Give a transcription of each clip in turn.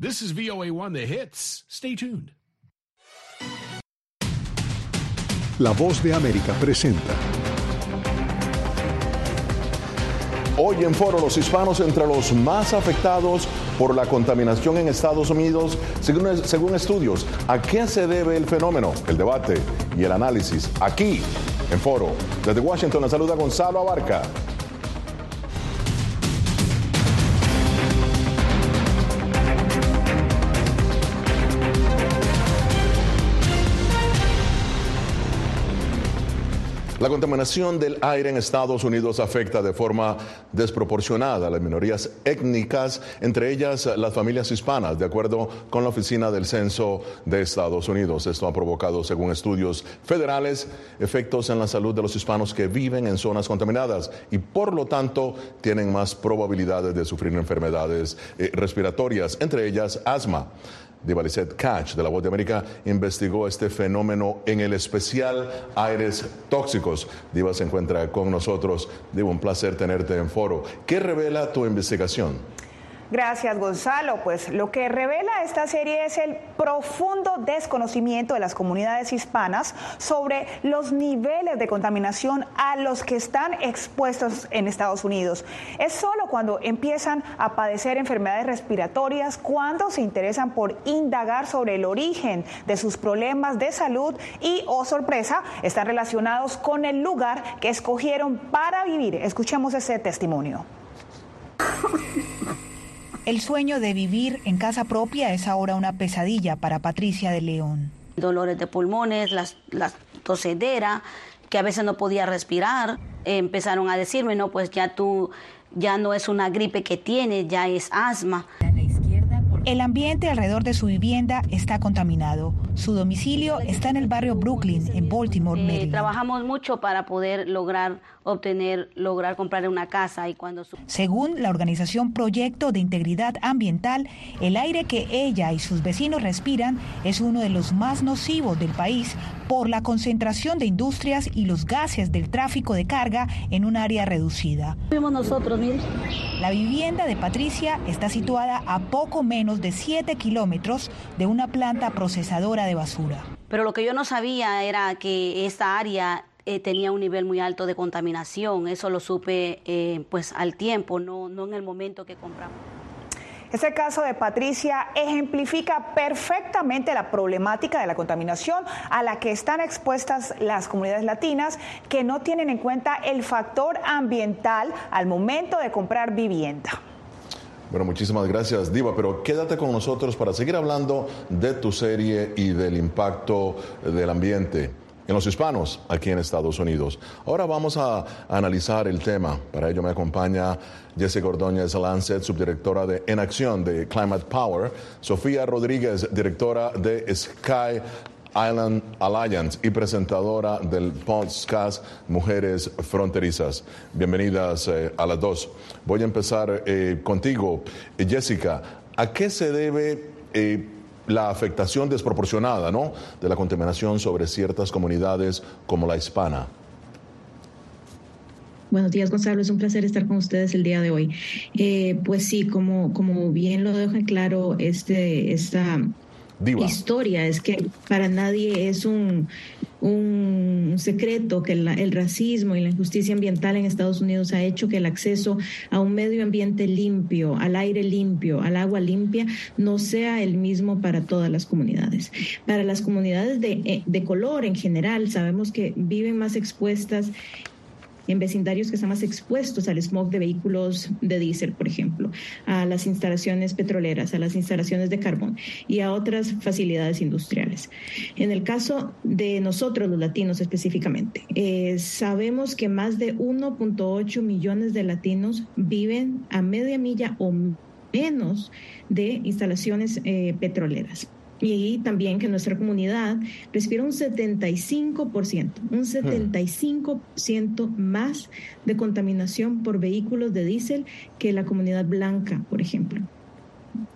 This is VOA1 The Hits. Stay tuned. La voz de América presenta. Hoy en foro los hispanos entre los más afectados por la contaminación en Estados Unidos, según, según estudios. ¿A qué se debe el fenómeno? El debate y el análisis aquí en foro. Desde Washington la saluda Gonzalo Abarca. La contaminación del aire en Estados Unidos afecta de forma desproporcionada a las minorías étnicas, entre ellas las familias hispanas, de acuerdo con la Oficina del Censo de Estados Unidos. Esto ha provocado, según estudios federales, efectos en la salud de los hispanos que viven en zonas contaminadas y, por lo tanto, tienen más probabilidades de sufrir enfermedades eh, respiratorias, entre ellas asma. Diva Lizette Catch de La Voz de América investigó este fenómeno en el especial Aires Tóxicos. Diva se encuentra con nosotros. Diva, un placer tenerte en foro. ¿Qué revela tu investigación? Gracias, Gonzalo. Pues lo que revela esta serie es el profundo desconocimiento de las comunidades hispanas sobre los niveles de contaminación a los que están expuestos en Estados Unidos. Es solo cuando empiezan a padecer enfermedades respiratorias, cuando se interesan por indagar sobre el origen de sus problemas de salud y, oh sorpresa, están relacionados con el lugar que escogieron para vivir. Escuchemos ese testimonio. El sueño de vivir en casa propia es ahora una pesadilla para Patricia de León. Dolores de pulmones, las, las tosederas, que a veces no podía respirar. empezaron a decirme, no, pues ya tú, ya no es una gripe que tienes, ya es asma. El ambiente alrededor de su vivienda está contaminado. Su domicilio está en el barrio Brooklyn, en Baltimore, Eh, Maryland. trabajamos mucho para poder lograr obtener, lograr comprar una casa y cuando su- Según la organización Proyecto de Integridad Ambiental, el aire que ella y sus vecinos respiran es uno de los más nocivos del país por la concentración de industrias y los gases del tráfico de carga en un área reducida. Nosotros, mire. La vivienda de Patricia está situada a poco menos de 7 kilómetros de una planta procesadora de basura. Pero lo que yo no sabía era que esta área eh, tenía un nivel muy alto de contaminación. Eso lo supe eh, pues al tiempo, no, no en el momento que compramos. Este caso de Patricia ejemplifica perfectamente la problemática de la contaminación a la que están expuestas las comunidades latinas que no tienen en cuenta el factor ambiental al momento de comprar vivienda. Bueno, muchísimas gracias, Diva, pero quédate con nosotros para seguir hablando de tu serie y del impacto del ambiente en los hispanos aquí en Estados Unidos. Ahora vamos a analizar el tema. Para ello me acompaña Jessica Ordóñez Lancet, subdirectora de En Acción de Climate Power, Sofía Rodríguez, directora de Sky Island Alliance y presentadora del podcast Mujeres Fronterizas. Bienvenidas eh, a las dos. Voy a empezar eh, contigo, eh, Jessica. ¿A qué se debe la afectación desproporcionada ¿no? de la contaminación sobre ciertas comunidades como la hispana? Buenos días, Gonzalo. Es un placer estar con ustedes el día de hoy. Eh, pues sí, como, como bien lo deja claro este, esta Historia, es que para nadie es un, un secreto que la- el racismo y la injusticia ambiental en Estados Unidos ha hecho que el acceso a un medio ambiente limpio, al aire limpio, al agua limpia, no sea el mismo para todas las comunidades. Para las comunidades de, eh, de color en general, sabemos que viven más expuestas en vecindarios que están más expuestos al smog de vehículos de diésel, por ejemplo, a las instalaciones petroleras, a las instalaciones de carbón y a otras facilidades industriales. En el caso de nosotros, los latinos específicamente, eh, sabemos que más de 1.8 millones de latinos viven a media milla o menos de instalaciones eh, petroleras y también que nuestra comunidad respira un 75%, un 75% más de contaminación por vehículos de diésel que la comunidad blanca, por ejemplo.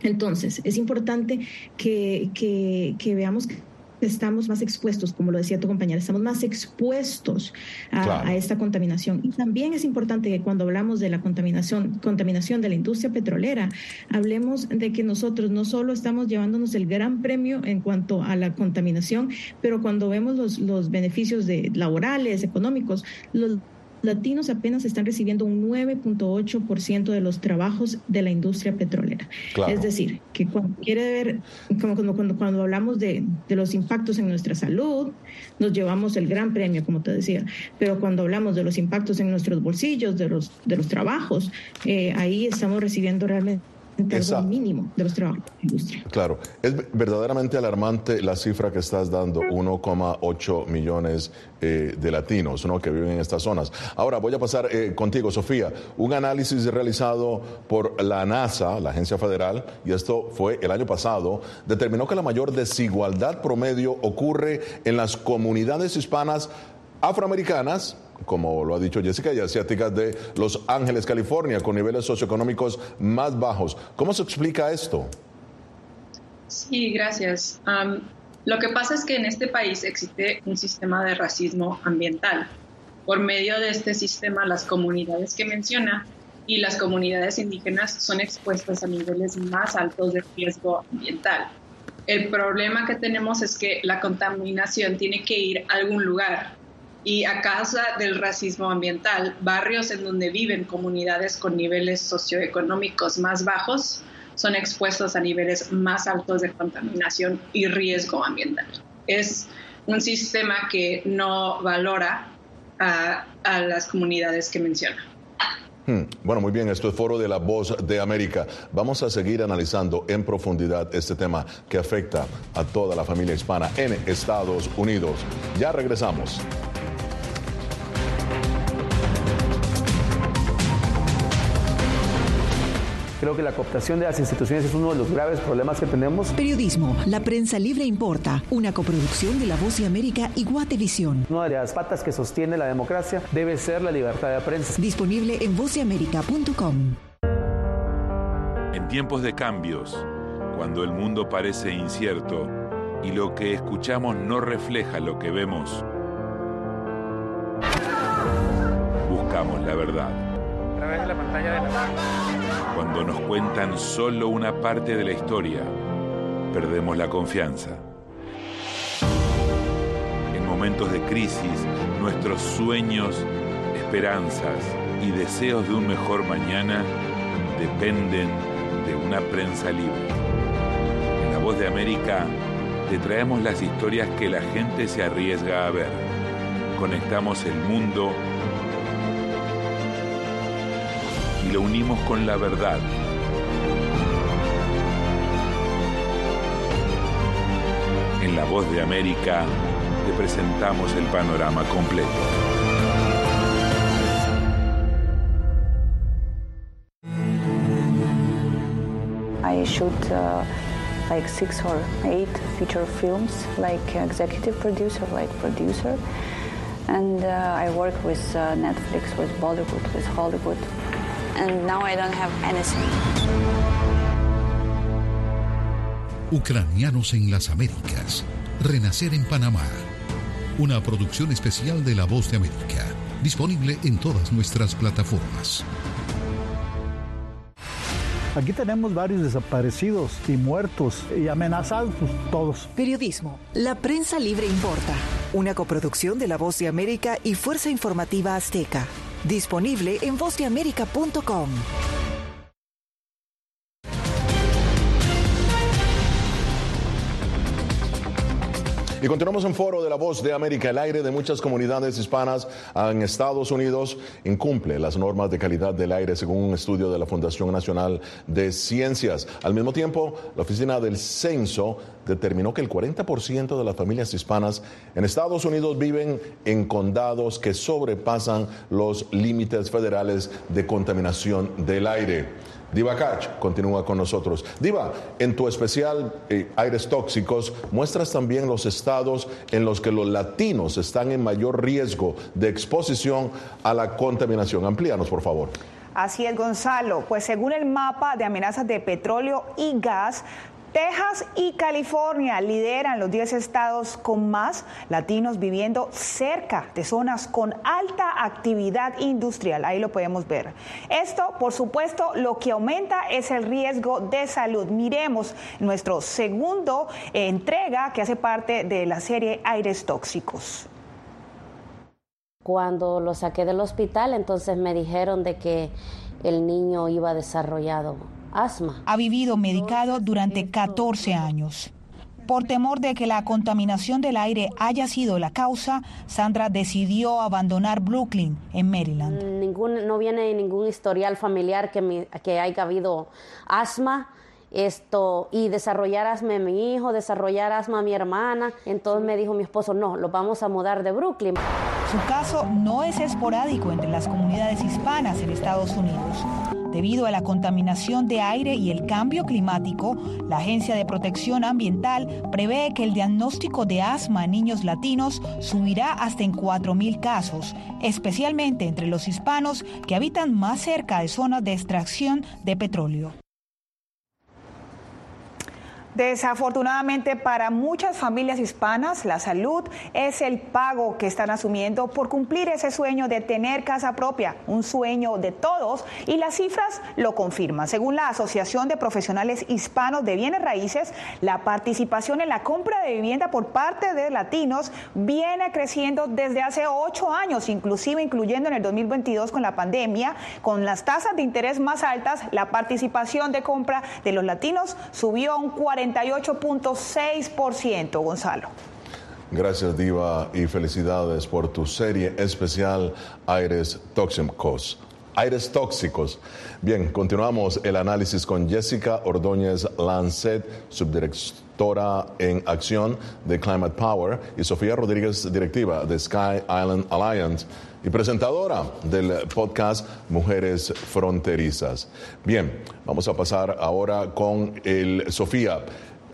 Entonces, es importante que, que, que veamos que estamos más expuestos, como lo decía tu compañera, estamos más expuestos a, esta contaminación. Y también es importante que cuando hablamos de la contaminación, contaminación de la industria petrolera, hablemos de que nosotros no solo estamos llevándonos el gran premio en cuanto a la contaminación, pero cuando vemos los, los beneficios de, laborales, económicos, los latinos apenas están recibiendo un 9.8% de los trabajos de la industria petrolera. Es decir, que cuando quiere ver, como cuando, cuando, hablamos de, de, los impactos en nuestra salud, nos llevamos el gran premio, como te decía, pero cuando hablamos de los impactos en nuestros bolsillos, de los, de los trabajos, eh, ahí estamos recibiendo realmente el mínimo de los trabajos de la industria. Claro, es verdaderamente alarmante la cifra que estás dando, 1,8 millones eh, de latinos ¿no? que viven en estas zonas. Ahora voy a pasar eh, contigo, Sofía. Un análisis realizado por la NASA, la agencia federal, y esto fue el año pasado, determinó que la mayor desigualdad promedio ocurre en las comunidades hispanas afroamericanas como lo ha dicho Jessica, y asiáticas de Los Ángeles, California, con niveles socioeconómicos más bajos. ¿Cómo se explica esto? Sí, gracias. lo que pasa es que en este país existe un sistema de racismo ambiental. Por medio de este sistema, las comunidades que menciona y las comunidades indígenas son expuestas a niveles más altos de riesgo ambiental. El problema que tenemos es que la contaminación tiene que ir a algún lugar y a causa del racismo ambiental, barrios en donde viven comunidades con niveles socioeconómicos más bajos son expuestos a niveles más altos de contaminación y riesgo ambiental. Es un sistema que no valora a, las comunidades que menciona. Hmm. Bueno, muy bien, esto es Foro de la Voz de América. Vamos a seguir analizando en profundidad este tema que afecta a toda la familia hispana en Estados Unidos. Ya regresamos. Creo que la cooptación de las instituciones es uno de los graves problemas que tenemos. Periodismo, la prensa libre importa, una coproducción de La Voz de América y Guatevisión. Una de las patas que sostiene la democracia debe ser la libertad de prensa. Disponible en vozdeamerica.com. En tiempos de cambios, cuando el mundo parece incierto y lo que escuchamos no refleja lo que vemos, buscamos la verdad. La pantalla de la cuando nos cuentan solo una parte de la historia, perdemos la confianza. En momentos de crisis, nuestros sueños, esperanzas y deseos de un mejor mañana dependen de una prensa libre. En La Voz de América te traemos las historias que la gente se arriesga a ver. Conectamos el mundo lo unimos con la verdad. En La Voz de América te presentamos el panorama completo. I shoot uh, like six or eight feature films, like executive producer, like producer. And uh, I work with uh, Netflix, with Bollywood, with Hollywood. And now I don't have anything. Ucranianos en las Américas. Renacer en Panamá. Una producción especial de La Voz de América. Disponible en todas nuestras plataformas. Aquí tenemos varios desaparecidos y muertos y amenazados, todos. Periodismo. La prensa libre importa. Una coproducción de La Voz de América y Fuerza Informativa Azteca. Disponible en vozdeamerica.com. Y continuamos en foro de la voz de América. El aire de muchas comunidades hispanas en Estados Unidos incumple las normas de calidad del aire según un estudio de la Fundación Nacional de Ciencias. Al mismo tiempo, la Oficina del Censo determinó que el 40% de las familias hispanas en Estados Unidos viven en condados que sobrepasan los límites federales de contaminación del aire. Diva Kach continúa con nosotros. Diva, en tu especial eh, Aires Tóxicos muestras también los estados en los que los latinos están en mayor riesgo de exposición a la contaminación. Amplíanos, por favor. Así es, Gonzalo. Pues según el mapa de amenazas de petróleo y gas, Texas y California lideran los 10 estados con más latinos viviendo cerca de zonas con alta actividad industrial. Ahí lo podemos ver. Esto, por supuesto, lo que aumenta es el riesgo de salud. Miremos nuestro segundo entrega que hace parte de la serie Aires Tóxicos. Cuando lo saqué del hospital, entonces me dijeron de que el niño iba desarrollado asma. Ha vivido medicado durante 14 años. Por temor de que la contaminación del aire haya sido la causa, Sandra decidió abandonar Brooklyn, en Maryland. Ningún, no viene ningún historial familiar que, que haya habido asma esto y desarrollar asma a mi hijo, desarrollar asma a mi hermana. Entonces me dijo mi esposo, no, lo vamos a mudar de Brooklyn. Su caso no es esporádico entre las comunidades hispanas en Estados Unidos. Debido a la contaminación de aire y el cambio climático, la Agencia de Protección Ambiental prevé que el diagnóstico de asma en niños latinos subirá hasta en 4.000 casos, especialmente entre los hispanos que habitan más cerca de zonas de extracción de petróleo. Desafortunadamente para muchas familias hispanas, la salud es el pago que están asumiendo por cumplir ese sueño de tener casa propia, un sueño de todos y las cifras lo confirman. Según la Asociación de Profesionales Hispanos de Bienes Raíces, la participación en la compra de vivienda por parte de latinos viene creciendo desde hace ocho años, inclusive incluyendo en el 2022 con la pandemia, con las tasas de interés más altas, la participación de compra de los latinos subió a un 40 48.6%, Gonzalo. Gracias, Diva, y felicidades por tu serie especial Aires Tóxicos. Aires tóxicos. Bien, continuamos el análisis con Jessica Ordóñez Lancet, subdirectora en acción de Climate Power, y Sofía Rodríguez, directiva de Sky Island Alliance y presentadora del podcast Mujeres Fronterizas. Bien, vamos a pasar ahora con el Sofía.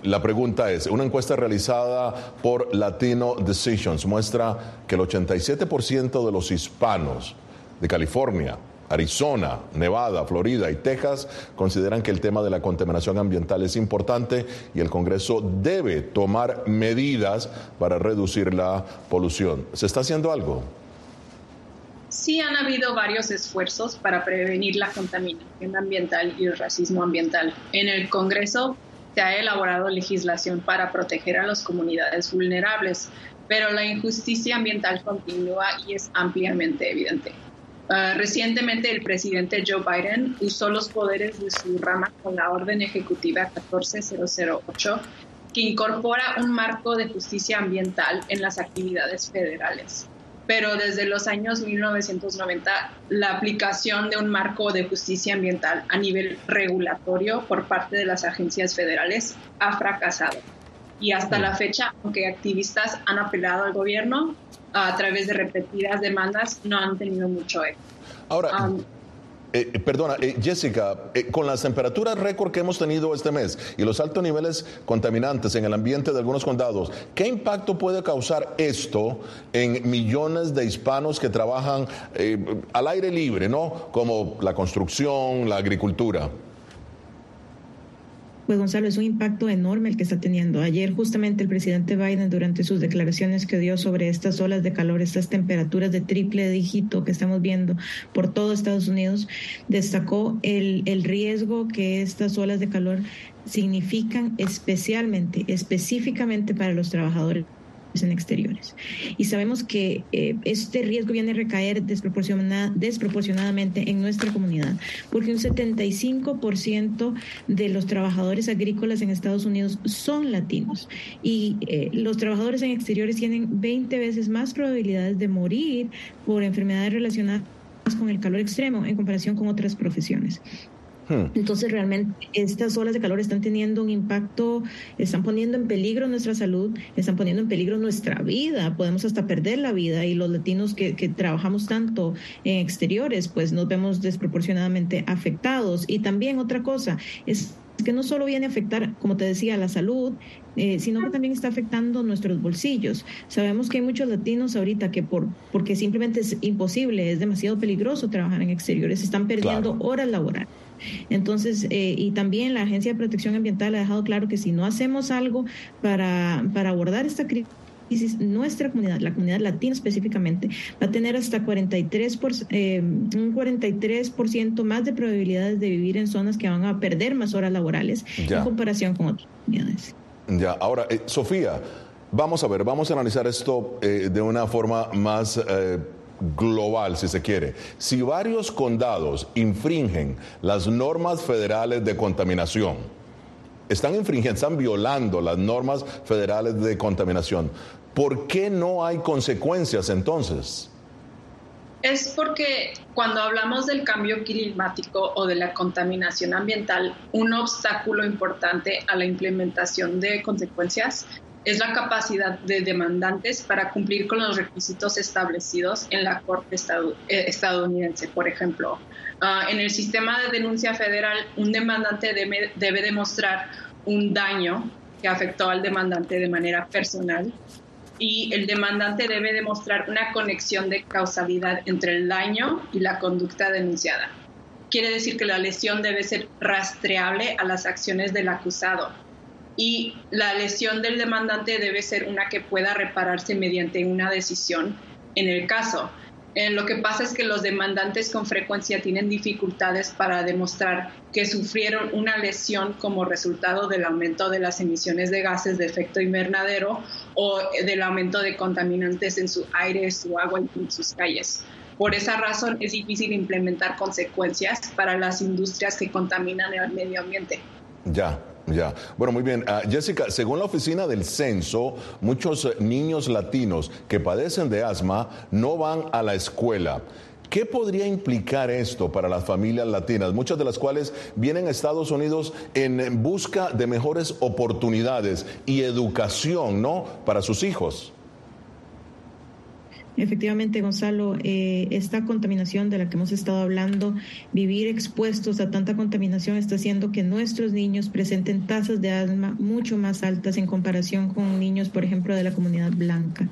La pregunta es, una encuesta realizada por Latino Decisions muestra que el 87% de los hispanos de California, Arizona, Nevada, Florida y Texas consideran que el tema de la contaminación ambiental es importante y el Congreso debe tomar medidas para reducir la polución. ¿Se está haciendo algo? Sí han habido varios esfuerzos para prevenir la contaminación ambiental y el racismo ambiental. En el Congreso se ha elaborado legislación para proteger a las comunidades vulnerables, pero la injusticia ambiental continúa y es ampliamente evidente. Ah, recientemente el presidente Joe Biden usó los poderes de su rama con la orden ejecutiva 14008 que incorpora un marco de justicia ambiental en las actividades federales pero desde los años 1990 la aplicación de un marco de justicia ambiental a nivel regulatorio por parte de las agencias federales ha fracasado. Y hasta la fecha, aunque activistas han apelado al gobierno a través de repetidas demandas, no han tenido mucho éxito. Ahora, eh, perdona, eh, Jessica, con las temperaturas récord que hemos tenido este mes y los altos niveles contaminantes en el ambiente de algunos condados, ¿qué impacto puede causar esto en millones de hispanos que trabajan al aire libre, ¿no? Como la construcción, la agricultura. Pues Gonzalo, es un impacto enorme el que está teniendo. Ayer justamente el presidente Biden durante sus declaraciones que dio sobre estas olas de calor, estas temperaturas de triple dígito que estamos viendo por todo Estados Unidos, destacó el, el riesgo que estas olas de calor significan especialmente, específicamente para los trabajadores en exteriores. Y sabemos que eh, este riesgo viene a recaer desproporcionadamente en nuestra comunidad, porque un 75% de los trabajadores agrícolas en Estados Unidos son latinos y eh, los trabajadores en exteriores tienen 20 veces más probabilidades de morir por enfermedades relacionadas con el calor extremo en comparación con otras profesiones. Hmm. Entonces realmente estas olas de calor están teniendo un impacto, están poniendo en peligro nuestra salud, están poniendo en peligro nuestra vida, podemos hasta perder la vida y los latinos que, trabajamos tanto en exteriores pues nos vemos desproporcionadamente afectados. Y también otra cosa es que no solo viene a afectar, como te decía, la salud, eh, sino que también está afectando nuestros bolsillos. Sabemos que hay muchos latinos ahorita que por porque simplemente es imposible, es demasiado peligroso trabajar en exteriores, están perdiendo horas laborales Entonces, eh, y también la Agencia de Protección Ambiental ha dejado claro que si no hacemos algo para, para abordar esta crisis, nuestra comunidad, la comunidad latina específicamente, va a tener hasta 43 por, eh, un 43% más de probabilidades de vivir en zonas que van a perder más horas laborales en comparación con otras comunidades. Ya, ahora, eh, Sofía, vamos a ver, vamos a analizar esto eh, de una forma más global, si se quiere. Si varios condados infringen las normas federales de contaminación, están infringiendo, están violando las normas federales de contaminación. ¿Por qué no hay consecuencias entonces? Es porque cuando hablamos del cambio climático o de la contaminación ambiental, un obstáculo importante a la implementación de consecuencias es la capacidad de demandantes para cumplir con los requisitos establecidos en la Corte eh, estadounidense. Por ejemplo, ah, en el sistema de denuncia federal, un demandante debe, debe demostrar un daño que afectó al demandante de manera personal y el demandante debe demostrar una conexión de causalidad entre el daño y la conducta denunciada. Quiere decir que la lesión debe ser rastreable a las acciones del acusado y la lesión del demandante debe ser una que pueda repararse mediante una decisión en el caso. Eh, lo que pasa es que los demandantes con frecuencia tienen dificultades para demostrar que sufrieron una lesión como resultado del aumento de las emisiones de gases de efecto invernadero o del aumento de contaminantes en su aire, su agua y sus calles. Por esa razón es difícil implementar consecuencias para las industrias que contaminan el medio ambiente. Ya, bueno, muy bien. Ah, Jessica, según la oficina del censo, muchos eh, niños latinos que padecen de asma no van a la escuela. ¿Qué podría implicar esto para las familias latinas, muchas de las cuales vienen a Estados Unidos en busca de mejores oportunidades y educación, ¿no? Para sus hijos. Efectivamente, Gonzalo, eh, esta contaminación de la que hemos estado hablando, vivir expuestos a tanta contaminación está haciendo que nuestros niños presenten tasas de asma mucho más altas en comparación con niños, por ejemplo, de la comunidad blanca.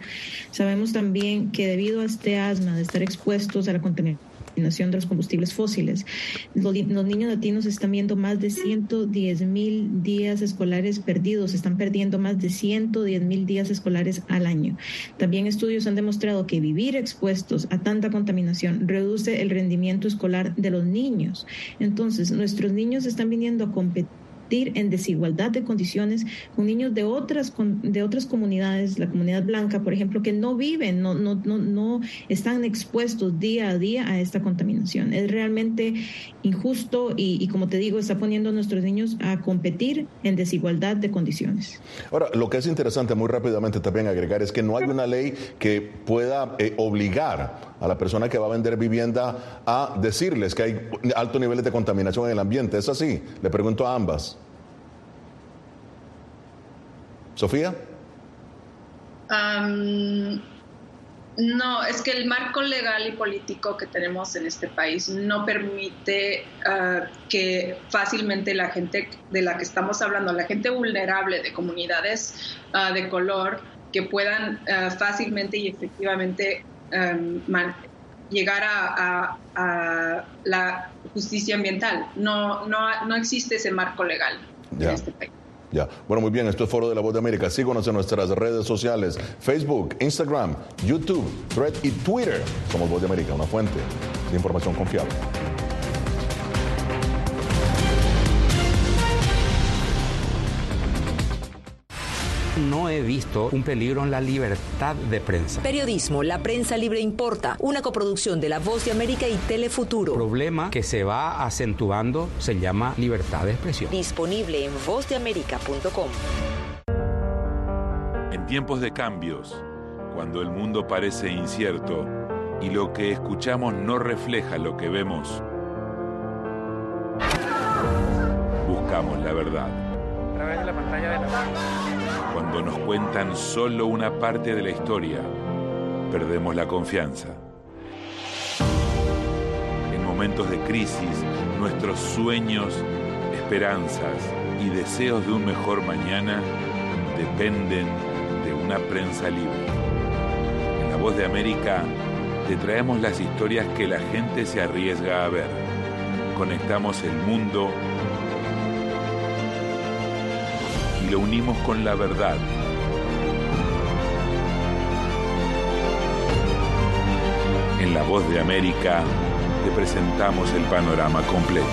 Sabemos también que debido a este asma de estar expuestos a la contaminación, de los combustibles fósiles. Los, niños latinos están viendo más de 110 mil días escolares perdidos, están perdiendo más de 110 mil días escolares al año. También estudios han demostrado que vivir expuestos a tanta contaminación reduce el rendimiento escolar de los niños. Entonces, nuestros niños están viniendo a competir en desigualdad de condiciones con niños de otras, de otras comunidades, la comunidad blanca, por ejemplo, que no viven, no, no, no, no están expuestos día a día a esta contaminación. Es realmente injusto y, como te digo, está poniendo a nuestros niños a competir en desigualdad de condiciones. Ahora, lo que es interesante muy rápidamente también agregar es que no hay una ley que pueda eh, obligar a la persona que va a vender vivienda a decirles que hay altos niveles de contaminación en el ambiente. ¿Es así? Le pregunto a ambas. Sofía. no, es que el marco legal y político que tenemos en este país no permite ah, que fácilmente la gente de la que estamos hablando, la gente vulnerable de comunidades ah, de color, que puedan ah, fácilmente y efectivamente llegar a, la justicia ambiental. No, no, no existe ese marco legal en este país. Ya. Bueno, muy bien, esto es Foro de la Voz de América. Síguenos en nuestras redes sociales, Facebook, Instagram, YouTube, Thread y Twitter. Somos Voz de América, una fuente de información confiable. No he visto un peligro en la libertad de prensa. Periodismo, la prensa libre importa, una coproducción de La Voz de América y Telefuturo. El problema que se va acentuando se llama libertad de expresión. Disponible en vozdeamerica.com. En tiempos de cambios, cuando el mundo parece incierto y lo que escuchamos no refleja lo que vemos, buscamos la verdad. Través de la pantalla de la cuando nos cuentan solo una parte de la historia, perdemos la confianza. En momentos de crisis, nuestros sueños, esperanzas y deseos de un mejor mañana dependen de una prensa libre. En La Voz de América te traemos las historias que la gente se arriesga a ver conectamos el mundo y lo unimos con la verdad. En La Voz de América te presentamos el panorama completo.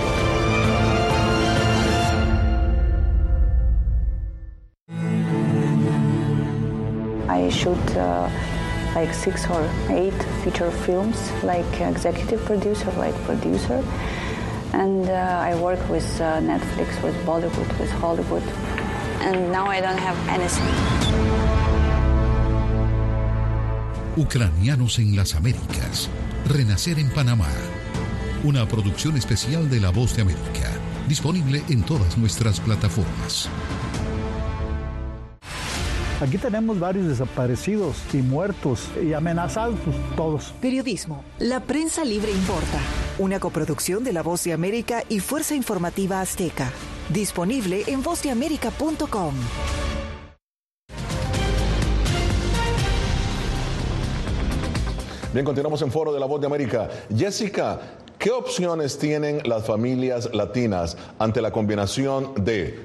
I shoot uh, like six or eight feature films, like executive producer, like producer. And uh, I work with uh, Netflix, with Bollywood, with Hollywood. And now I don't have anything. Ucranianos en las Américas. Renacer en Panamá. Una producción especial de La Voz de América. Disponible en todas nuestras plataformas. Aquí tenemos varios desaparecidos y muertos y amenazados, todos. Periodismo. La prensa libre importa. Una coproducción de La Voz de América y Fuerza Informativa Azteca. Disponible en vozdeamerica.com. Bien, continuamos en Foro de la Voz de América. Jessica, ¿qué opciones tienen las familias latinas ante la combinación de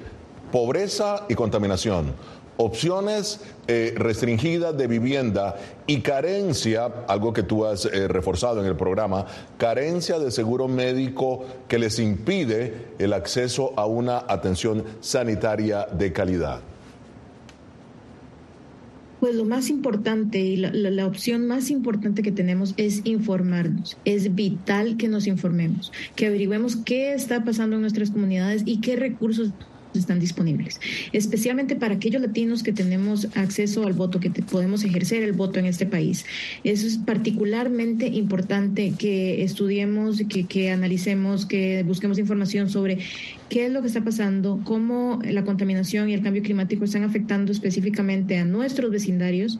pobreza y contaminación? Opciones eh, restringidas de vivienda y carencia, algo que tú has eh, reforzado en el programa, carencia de seguro médico que les impide el acceso a una atención sanitaria de calidad. Pues lo más importante y la, opción más importante que tenemos es informarnos. Es vital que nos informemos, que averigüemos qué está pasando en nuestras comunidades y qué recursos están disponibles, especialmente para aquellos latinos que tenemos acceso al voto, que podemos ejercer el voto en este país. Eso es particularmente importante que estudiemos, que, que analicemos, que busquemos información sobre qué es lo que está pasando, cómo la contaminación y el cambio climático están afectando específicamente a nuestros vecindarios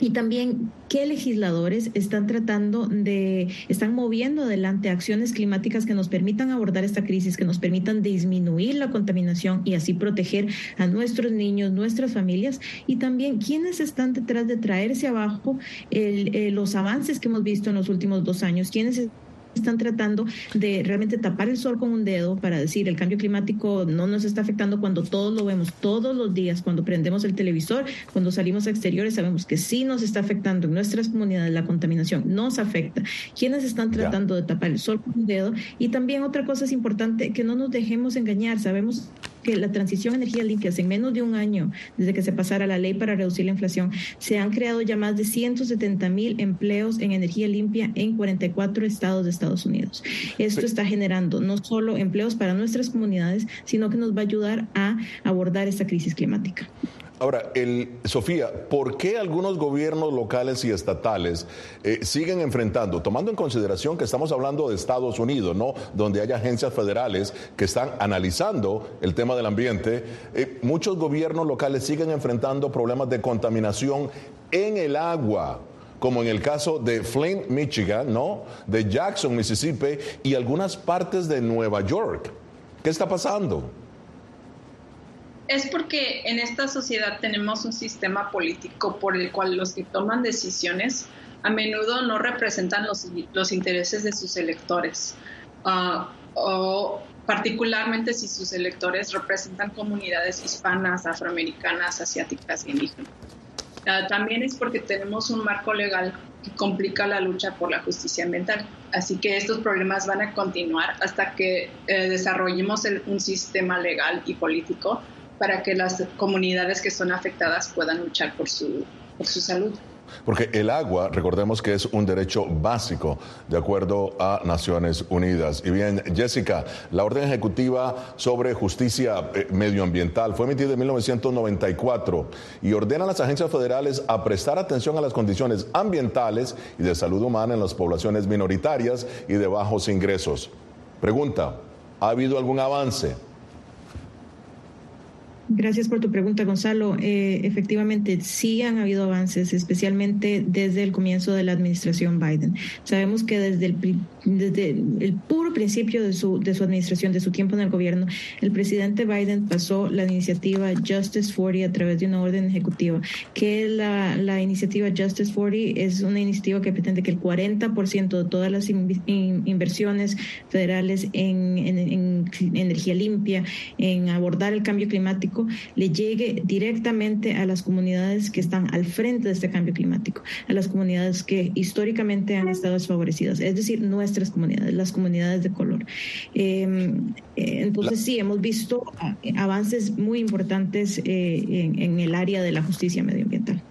y también qué legisladores están tratando de, están moviendo adelante acciones climáticas que nos permitan abordar esta crisis, que nos permitan disminuir la contaminación y así proteger a nuestros niños, nuestras familias y también quiénes están detrás de traerse abajo el, eh, los avances que hemos visto en los últimos dos años, quiénes están tratando de realmente tapar el sol con un dedo para decir el cambio climático no nos está afectando cuando todos lo vemos todos los días, cuando prendemos el televisor, cuando salimos a exteriores, sabemos que sí nos está afectando en nuestras comunidades, la contaminación nos afecta. ¿Quiénes están tratando de tapar el sol con un dedo? Y también otra cosa es importante, que no nos dejemos engañar, sabemos que la transición a energía limpia, en menos de un año desde que se pasara la ley para reducir la inflación, se han creado ya más de 170 mil empleos en energía limpia en 44 estados de Estados Unidos. Esto está generando no solo empleos para nuestras comunidades, sino que nos va a ayudar a abordar esta crisis climática. Ahora, el, Sofía, ¿por qué algunos gobiernos locales y estatales eh, siguen enfrentando, tomando en consideración que estamos hablando de Estados Unidos, ¿no? Donde hay agencias federales que están analizando el tema del ambiente, eh, muchos gobiernos locales siguen enfrentando problemas de contaminación en el agua como en el caso de Flint, Michigan, ¿no? De Jackson, Mississippi y algunas partes de Nueva York. ¿Qué está pasando? Es porque en esta sociedad tenemos un sistema político por el cual los que toman decisiones a menudo no representan los, los intereses de sus electores, uh, o particularmente si sus electores representan comunidades hispanas, afroamericanas, asiáticas y indígenas. Uh, también es porque tenemos un marco legal que complica la lucha por la justicia ambiental. Así que estos problemas van a continuar hasta que eh, desarrollemos el, un sistema legal y político para que las comunidades que son afectadas puedan luchar por su, por su salud. Porque el agua, recordemos que es un derecho básico de acuerdo a Naciones Unidas. Y bien, Jessica, la orden ejecutiva sobre justicia eh, medioambiental fue emitida en 1994 y ordena a las agencias federales a prestar atención a las condiciones ambientales y de salud humana en las poblaciones minoritarias y de bajos ingresos. Pregunta, ¿ha habido algún avance? Gracias por tu pregunta, Gonzalo. Eh, efectivamente, sí han habido avances, especialmente desde el comienzo de la administración Biden. Sabemos que desde el, desde el puro principio de su, de su administración, de su tiempo en el gobierno, el presidente Biden pasó la iniciativa Justice 40 a través de una orden ejecutiva, que la, la iniciativa Justice 40 es una iniciativa que pretende que el 40% de todas las inversiones federales en energía limpia, en abordar el cambio climático, le llegue directamente a las comunidades que están al frente de este cambio climático, a las comunidades que históricamente han estado desfavorecidas, es decir, nuestras comunidades, las comunidades de color. Em, eh, entonces sí, hemos visto eh, avances muy importantes eh, en el área de la justicia medioambiental.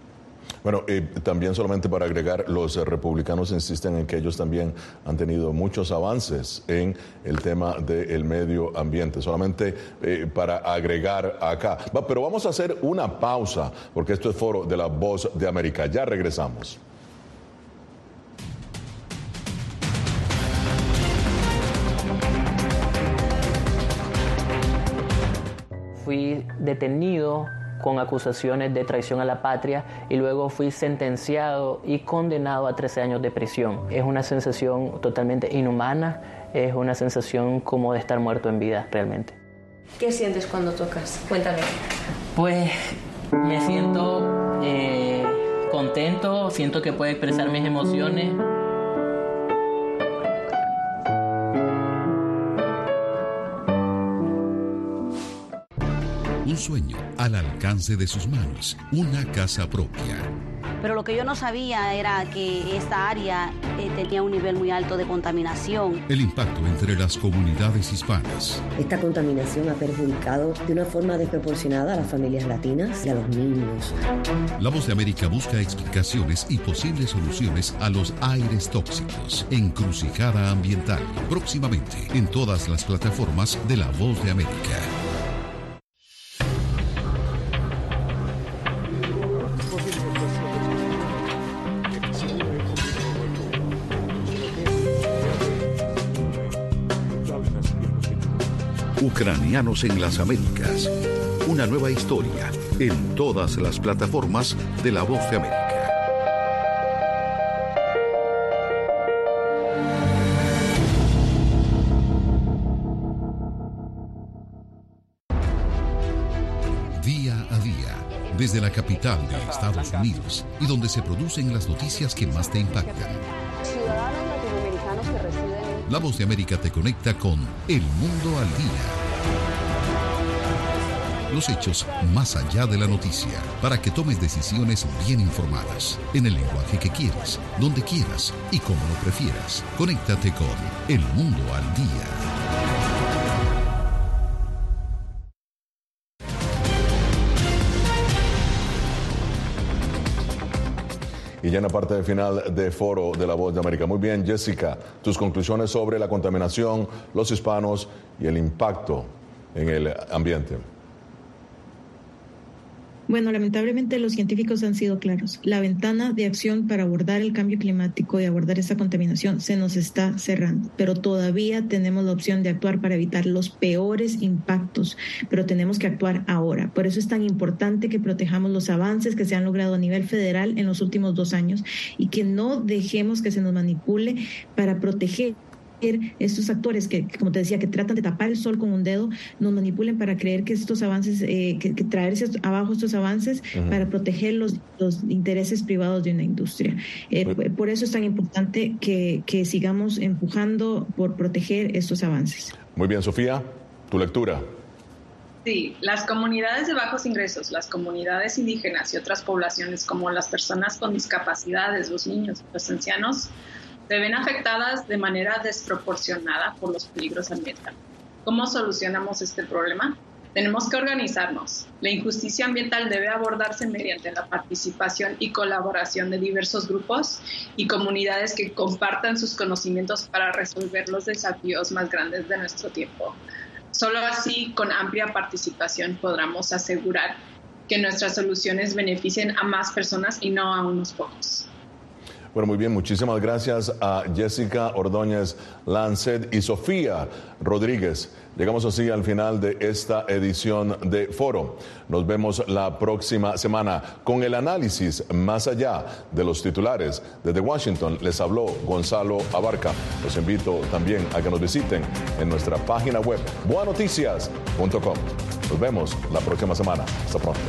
Bueno, también solamente para agregar, los republicanos insisten en que ellos también han tenido muchos avances en el tema del medio ambiente. Solamente eh, para agregar acá. pero vamos a hacer una pausa, porque esto es foro de la voz de América. Ya regresamos. Fui detenido con acusaciones de traición a la patria y luego fui sentenciado y condenado a 13 años de prisión. Es una sensación totalmente inhumana, es una sensación como de estar muerto en vida realmente. ¿Qué sientes cuando tocas? Cuéntame. Pues me siento eh, contento, siento que puedo expresar mis emociones. Sueño al alcance de sus manos, una casa propia. Pero lo que yo no sabía era que esta área eh, tenía un nivel muy alto de contaminación. El impacto entre las comunidades hispanas. Esta contaminación ha perjudicado de una forma desproporcionada a las familias latinas y a los niños. La Voz de América busca explicaciones y posibles soluciones a los aires tóxicos. Encrucijada ambiental. Próximamente en todas las plataformas de La Voz de América. Ucranianos en las Américas. Una nueva historia en todas las plataformas de La Voz de América. Día a día, desde la capital de Estados Unidos y donde se producen las noticias que más te impactan. La Voz de América te conecta con El Mundo al Día los hechos más allá de la noticia, para que tomes decisiones bien informadas, en el lenguaje que quieras, donde quieras y como lo prefieras. Conéctate con El Mundo al Día. Y ya en la parte final de foro de La Voz de América. Muy bien, Jessica, tus conclusiones sobre la contaminación, los hispanos y el impacto en el ambiente. Bueno, lamentablemente los científicos han sido claros. La ventana de acción para abordar el cambio climático y abordar esta contaminación se nos está cerrando, pero todavía tenemos la opción de actuar para evitar los peores impactos, pero tenemos que actuar ahora. Por eso es tan importante que protejamos los avances que se han logrado a nivel federal en los últimos dos años y que no dejemos que se nos manipule para proteger estos actores que, como te decía, que tratan de tapar el sol con un dedo, nos manipulen para creer que estos avances, eh, que, traerse abajo estos avances para proteger los, los, intereses privados de una industria. Eh, por eso es tan importante que, que sigamos empujando por proteger estos avances. Muy bien, Sofía, tu lectura. Sí, las comunidades de bajos ingresos, las comunidades indígenas y otras poblaciones como las personas con discapacidades, los niños, los ancianos, se ven afectadas de manera desproporcionada por los peligros ambientales. ¿Cómo solucionamos este problema? Tenemos que organizarnos. La injusticia ambiental debe abordarse mediante la participación y colaboración de diversos grupos y comunidades que compartan sus conocimientos para resolver los desafíos más grandes de nuestro tiempo. Solo así, con amplia participación, podremos asegurar que nuestras soluciones beneficien a más personas y no a unos pocos. Bueno, muy bien, muchísimas gracias a Jessica Ordóñez Lancet y Sofía Rodríguez. Llegamos así al final de esta edición de Foro. Nos vemos la próxima semana con el análisis más allá de los titulares. Desde Washington les habló Gonzalo Abarca. Los invito también a que nos visiten en nuestra página web buanoticias.com. Nos vemos la próxima semana. Hasta pronto.